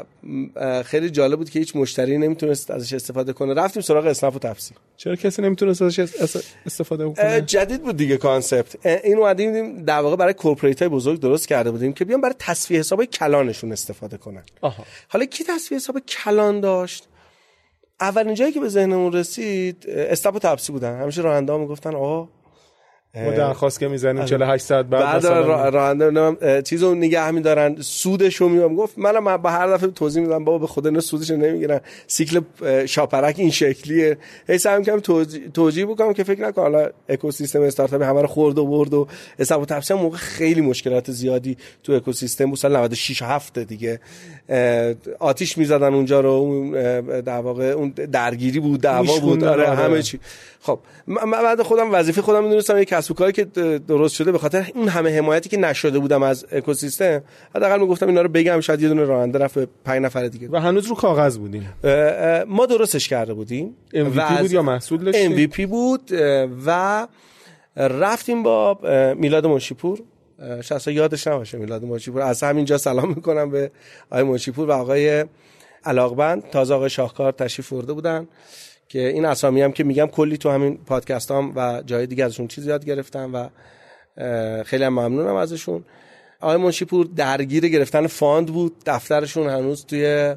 خیلی جالب بود که هیچ مشتری نمی‌تونست ازش استفاده کنه. رفتیم سراغ اسنپ و تپسی چرا کسی نمی‌تونست ازش اس- استفاده اه، بکنه جدید بود دیگه concept. این اومدیم در واقع برای corporate های بزرگ درست کرده بودیم که بیان برای تسویه حساب کلانشون استفاده کنن. آها. حالا کی تسویه حساب کلان داشت؟ اولین جایی که به ذهنمون رسید اسنپ و تپسی بودن. همیشه راننده ها می‌گفتن آقا ما درخواست که می‌زنیم 48 ساعت بعد بعد را- راننده اه، چیزو نگه میدارن. سودش رو میگم گفت منم با هر دفعه توضیح میدم. بابا به خدا اینا سودش رو نمی‌گیرن. سیکل شاپرک این شکلیه. هی سعی می‌کنم توضیح, توضیح بکنم که فکر نکن. حالا اکوسیستم استارتاپ همه رو خورد و برد و حساب و تفسیر موقع خیلی مشکلات زیادی تو اکوسیستم بود. سال 96 7 دیگه. آتیش می‌زدن اونجا رو. اون در واقع اون درگیری بود دعوا بود. آره آره. همه چی. خب من من بعد خودم وظیفه خودم می‌دونستم. یه کسب و کاری که درست شده به خاطر اون همه حمایتی که نشده بودم از اکوسیستم حداقل می‌گفتم اینا رو بگم شاید یه دونه راننده رفت به 5 نفر دیگه. و هنوز رو کاغذ بودیم ما درستش کرده بودیم. MVP از- بود یا محصول داشتیم MVP بود و رفتیم با میلاد منشیپور. اصلا یادش نباشه میلاد منشیپور. از همینجا سلام می‌کنم به آقای منشیپور و آقای علاقبند تازه آقای شاهکار تشریف برده بودن. که این اسامی هم که میگم کلی تو همین پادکست هم و جای دیگه ازشون چیز یاد گرفتم و خیلی هم ممنونم ازشون. آقای منشی‌پور درگیر گرفتن fund بود دفترشون هنوز توی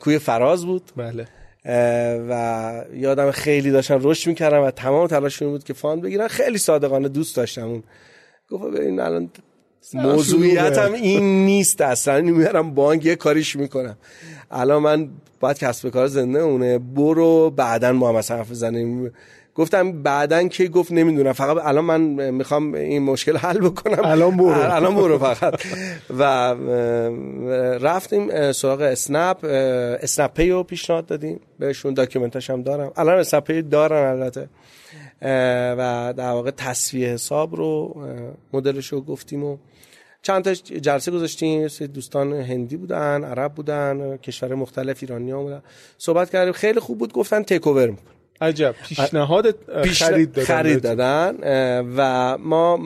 کوی فراز بود. بله. و یادم خیلی داشتن رشد می‌کردن و تمام تلاششون بود که fund بگیرن. خیلی صادقانه دوست داشتم اون. گفت ببین الان موضوعیتم این نیست اصلا. اینو میارم بانک یه کاریش می‌کنم. الان من باید کسب کار زنده اونه. برو بعدا ما هم حرف بزنیم. گفت گفتم بعدا کی گفت نمی‌دونم. فقط الان من می‌خوام این مشکل حل بکنم. الان برو. (laughs) الان برو فقط. و رفتیم سراغ اسنپ. اسنپ پی رو پیشنهاد دادیم. بهشون document اش هم دارم. الان اسنپ پی دارن البته. و در واقع تسویه حساب رو مدلش رو گفتیم و چند تا جلسه گذاشتیم. دوستان هندی بودن عرب بودن کشور مختلف ایرانی ها بودن. صحبت کردیم. خیلی خوب بود. گفتن تیک اوور میکن عجب. پیشنهاد خرید دادن خرید دادن. و ما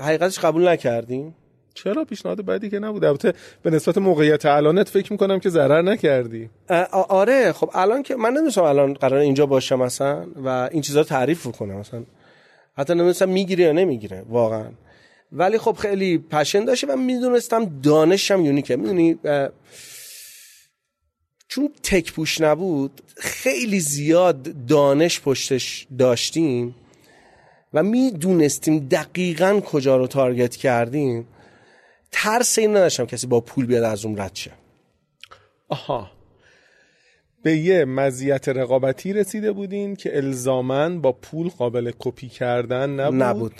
حقیقتش قبول نکردیم. چرا پیشنهاد بعدی که نبود؟ البته به نسبت موقعیت الانت فکر می‌کنم که ضرر نکردی. آره خب الان که من نمی‌دونم الان قرار اینجا باشم مثلا و این چیزا رو تعریف کنم مثلا حتی نمی‌دونستم می‌گیره یا نمی‌گیره واقعا. ولی خب خیلی پشن داشته و می‌دونستم دانشم یونیکه. می‌دونی چون تک پوش نبود خیلی زیاد دانش پشتش داشتیم و می‌دونستیم دقیقا کجا رو تارگت کردیم. ترس این نداشتم کسی با پول بیاد از اون رد شه. آها. به یه مزیت رقابتی رسیده بودین که الزامن با پول قابل کپی کردن نبود, نبود.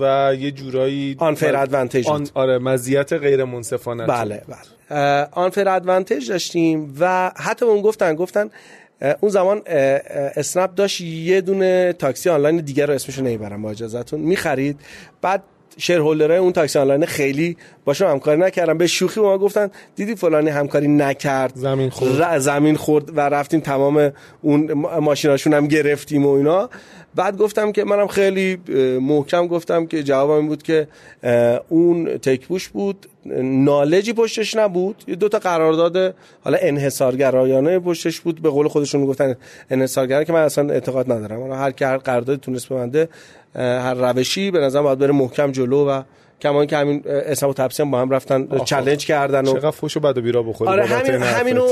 و یه جورایی آنفیر ادوانتیج آن... آره مزیت غیر منصفانه بله بله. آنفیر ادوانتیج داشتیم و حتی اون گفتن گفتن اون زمان اسنپ داشت یه دونه تاکسی آنلاین دیگر رو اسمشو نمی‌برم با اجازهتون. می‌خرید. بعد شیرهولدرای اون تاکسی آنلاین خیلی باشون همکاری نکردم به شوخی ما گفتن دیدی فلانی همکاری نکرد؟ زمین خورد. زمین خورد و رفتیم تمام اون ماشیناشون هم گرفتیم و اینا. بعد گفتم که منم خیلی محکم گفتم که جوابم این بود که اون تکبوش بود. نالجی پشتش نبود. یه دو تا قرارداد حالا انحصارگرایانه پشتش بود. به قول خودشون می‌گفتن انحصارگر که من اصلا اعتقاد ندارم. هر کی هر قراردادی تونست ببنده هر روشی به نظر باید بره محکم جلو و کما که همین اسم و تبسی با هم رفتن چالش کردن و چقدر فوش و بد و بیرا بخوره آره همین همینو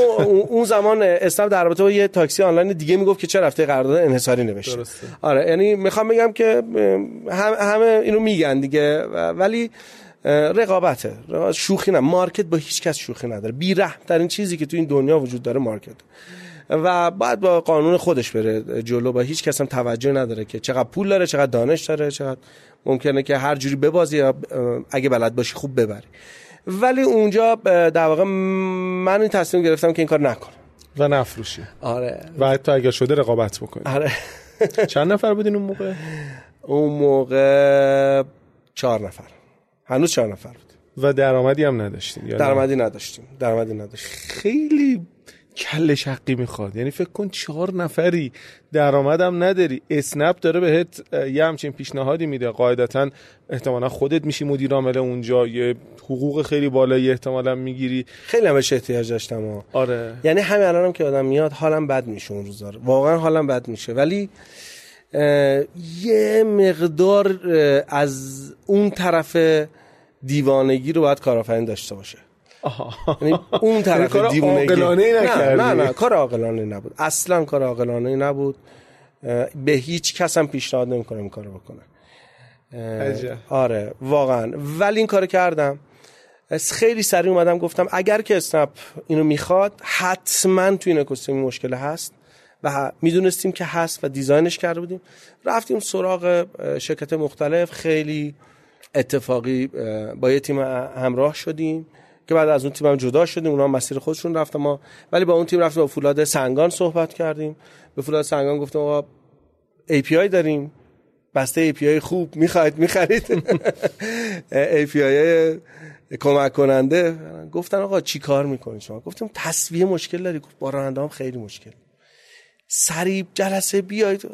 اون زمان اسم در رابطه با یه تاکسی آنلاین دیگه می‌گفت که چه رفته قرارداد انحصاری نوشته. آره یعنی می‌خوام بگم که هم همه اینو میگن دیگه ولی رقابته. شوخی نه. مارکت با هیچ کس شوخی نداره. بی ترین چیزی که تو این دنیا وجود داره مارکت. و بعد با قانون خودش بره جلو با هیچ کس هم توجه نداره که چقدر پول داره چقدر دانش داره چقدر ممکنه که هر جوری ببازی یا اگه بلد باشی خوب ببری. ولی اونجا در واقع من این تصمیم گرفتم که این کار نکنم. و نفروشی. آره. و حتی اگر شده رقابت بکنی. آره. (laughs) چند نفر بودین اون موقع؟ اون موقع چهار نفر. هنوز چهار نفر بود. و درآمدی هم نداشتیم درآمدی نداشتیم. درآمدی نداشتیم. خیلی کل شقی می‌خواد. یعنی فکر کن چهار نفری درآمدم نداری. اسنپ داره بهت یه همچین پیشنهادی میده. قاعدتا احتمالا خودت میشی مدیر عامل اونجا. یه حقوق خیلی بالایی احتمالا می‌گیری. خیلی همش احتیاج داشتم آره. یعنی همین الانم که آدم میاد حالم بد میشه اون روزا واقعا حالم بد میشه. ولی یه مقدار از اون طرف دیوانگی رو باید کارآفرین داشته باشه. یعنی اون طرف یعنی دیوانگی نه نه نه کار عاقلانه نبود. اصلا کار عاقلانه نبود. به هیچ کس هم پیشنهاد نمی‌کنم این کارو بکنه. آره واقعا. ولی این کارو کردم. خیلی سریع اومدم گفتم اگر که اسنپ اینو می‌خواد حتما تو این اکوسیستم مشکل هست و می‌دونستیم که هست و دیزاینش کرده بودیم. رفتیم سراغ شرکت مختلف. خیلی اتفاقی با یه تیم همراه شدیم. که بعد از اون تیم هم جدا شدیم اونا مسیر خودشون رفتن ما ولی با اون تیم رفتیم با فولاد سنگان صحبت کردیم. به فولاد سنگان گفتم آقا API داریم. بسته API خوب می‌خواید می‌خرید. API (laughs) کمک کننده گفتن آقا چی کار می‌کنید شما؟ گفتم تصویه مشکل داری. گفت با راننده خیلی مشکل. سریع جلسه بیاید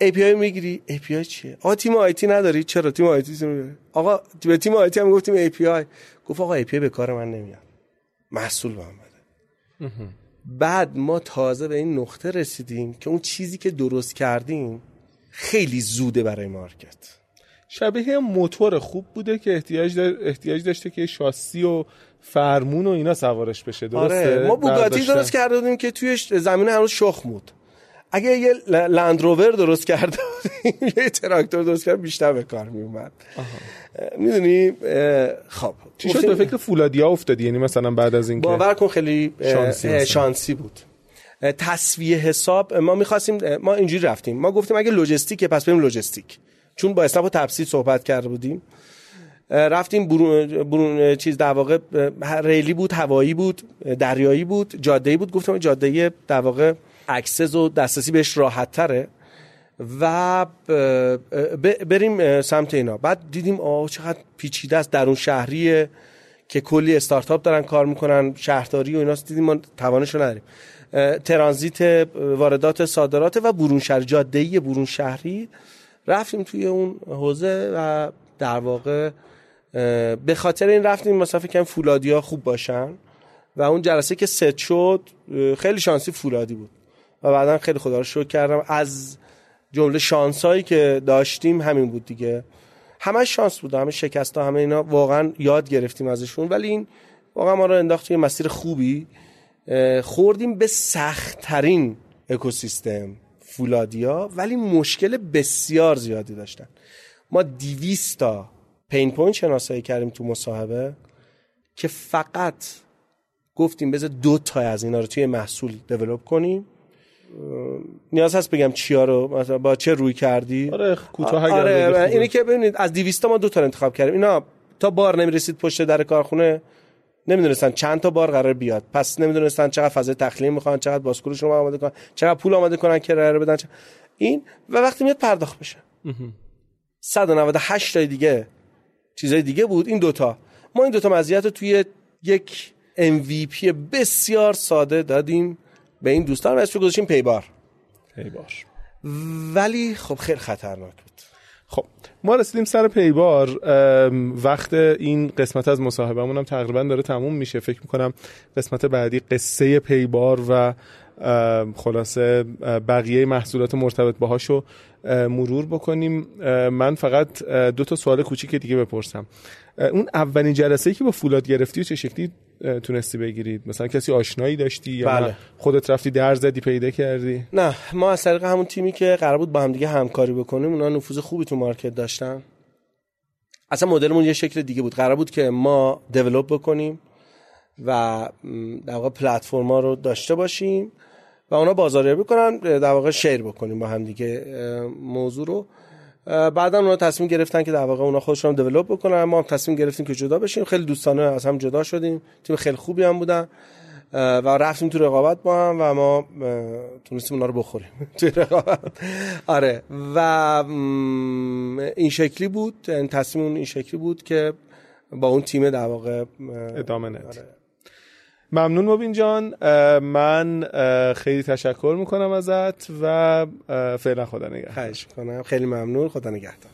API می‌گیری؟ API چیه؟ آقا تیم آیتی نداری؟ چرا تیم آیتی آقا به تیم آیتی هم گفتیم API گفت آقا API به کار من نمیاد. محصول به من بده. بعد ما تازه به این نقطه رسیدیم که اون چیزی که درست کردیم خیلی زوده برای مارکت. شبیه موتور خوب بوده که احتیاج, احتیاج داشته که شاسی و فرمون و اینا سوارش بشه درسته؟ آره ما بوگاتی درست کرده بودیم که توی زمین هنوز شخ بود. اگه یه لندروور درست کرده یه تراکتور درست کرد بیشتر به کار می اومد می‌دونی خب. چی شد؟ به فکر فولادیا افتادی یعنی مثلا بعد از اینکه باور کن خیلی شانسی, شانسی بود. تسویه حساب ما می‌خواستیم ما اینجوری رفتیم. ما گفتیم اگه لوجستیک پس بریم لوجستیک. چون با اسنپ و تپسی صحبت کرده بودیم. رفتیم برون, برون چیز در واقع ریلی بود هوایی بود دریایی بود جاده بود. گفتم جاده در واقع access و دسترسی بهش راحت تره و بریم سمت اینا. بعد دیدیم آه چقدر پیچیده است. درون شهریه که کلی استارتاپ دارن کار می‌کنن شهرداری و اینا دیدیم ما توانش رو نداریم. ترانزیت واردات صادرات و برون شهر جاده برون شهری. رفتیم توی اون حوزه و در واقع به خاطر این رفتیم مسافه کم فولادی ها خوب باشن. و اون جلسه که ست شد خیلی شانسی فولادی بود. و بعدا خیلی خدا رو شکر کردم. از جمله شانسایی که داشتیم همین بود دیگه. همه شانس بود همه شکست ها همه اینا واقعا یاد گرفتیم ازشون. ولی این واقعا ما رو انداخت توی مسیر خوبی. خوردیم به سختترین اکوسیستم فولادیا ولی مشکل بسیار زیادی داشتن. ما دیویستا pain point شناسایی کردیم تو مصاحبه که فقط گفتیم بذار دو تا از اینا رو توی محصول دیولپ کنیم. نیاز هست بگم چیا رو؟ مثلا با چه روی کردی؟ آره کوتاه آره اینی که ببینید از 200 ما دو تا انتخاب کردیم. اینا تا بار نمی‌رسید پشت در کارخونه نمی‌دونستن چند تا بار قرار بیاد. پس نمی‌دونستن چقدر فضای تخلیه می‌خوان چقدر باسکولش رو آماده کنن چقدر پول آماده کنن که رو بدن. این و وقتی میاد پرداخت بشه. 198 تا دیگه چیزای دیگه بود. این دوتا. ما این دوتا مزیت رو توی یک MVP بسیار ساده دادیم. به این دوستان و اسمش گذاشتیم پیبار. پیبار. ولی خب خیلی خطرناک بود. خب ما رسیدیم سر پیبار. وقت این قسمت از مصاحبهمون هم تقریبا داره تموم میشه. فکر می‌کنم قسمت بعدی قصه پیبار و خلاصه بقیه محصولات مرتبط باهاشو مرور بکنیم. من فقط دو تا سوال کوچیک دیگه بپرسم. اون اولین جلسه که با فولاد گرفتی و چه شکلی تونستی بگیرید. مثلا کسی آشنایی داشتی یا بله. خودت رفتی در زدی پیدا کردی؟ نه ما از طریق همون تیمی که قرار بود با هم دیگه همکاری بکنیم اونا نفوذ خوبی تو مارکت داشتن. اصلا مدلمون یه شکل دیگه بود. قرار بود که ما دیولپ بکنیم و در واقع پلتفرما رو داشته باشیم و اونا بازاریابی کنن در واقع شیر بکنیم با هم دیگه موضوع رو. بعدا اونا تصمیم گرفتن که در واقع اونا خودشون رو دیولپ بکنن. ما هم تصمیم گرفتیم که جدا بشیم. خیلی دوستانه از هم جدا شدیم. تیم خیلی خوبی هم بودن. و رفتیم تو رقابت با هم و ما تونستیم اونا رو بخوریم. (laughs) تو رقابت. آره. و این شکلی بود. تصمیم این شکلی بود که با اون تیم در واقع ادامه ندیم. آره. ممنون مبین جان. من خیلی تشکر می‌کنم ازت و فعلا خدا نگهدار. می‌کنم. خیلی ممنون. خدا نگهدار.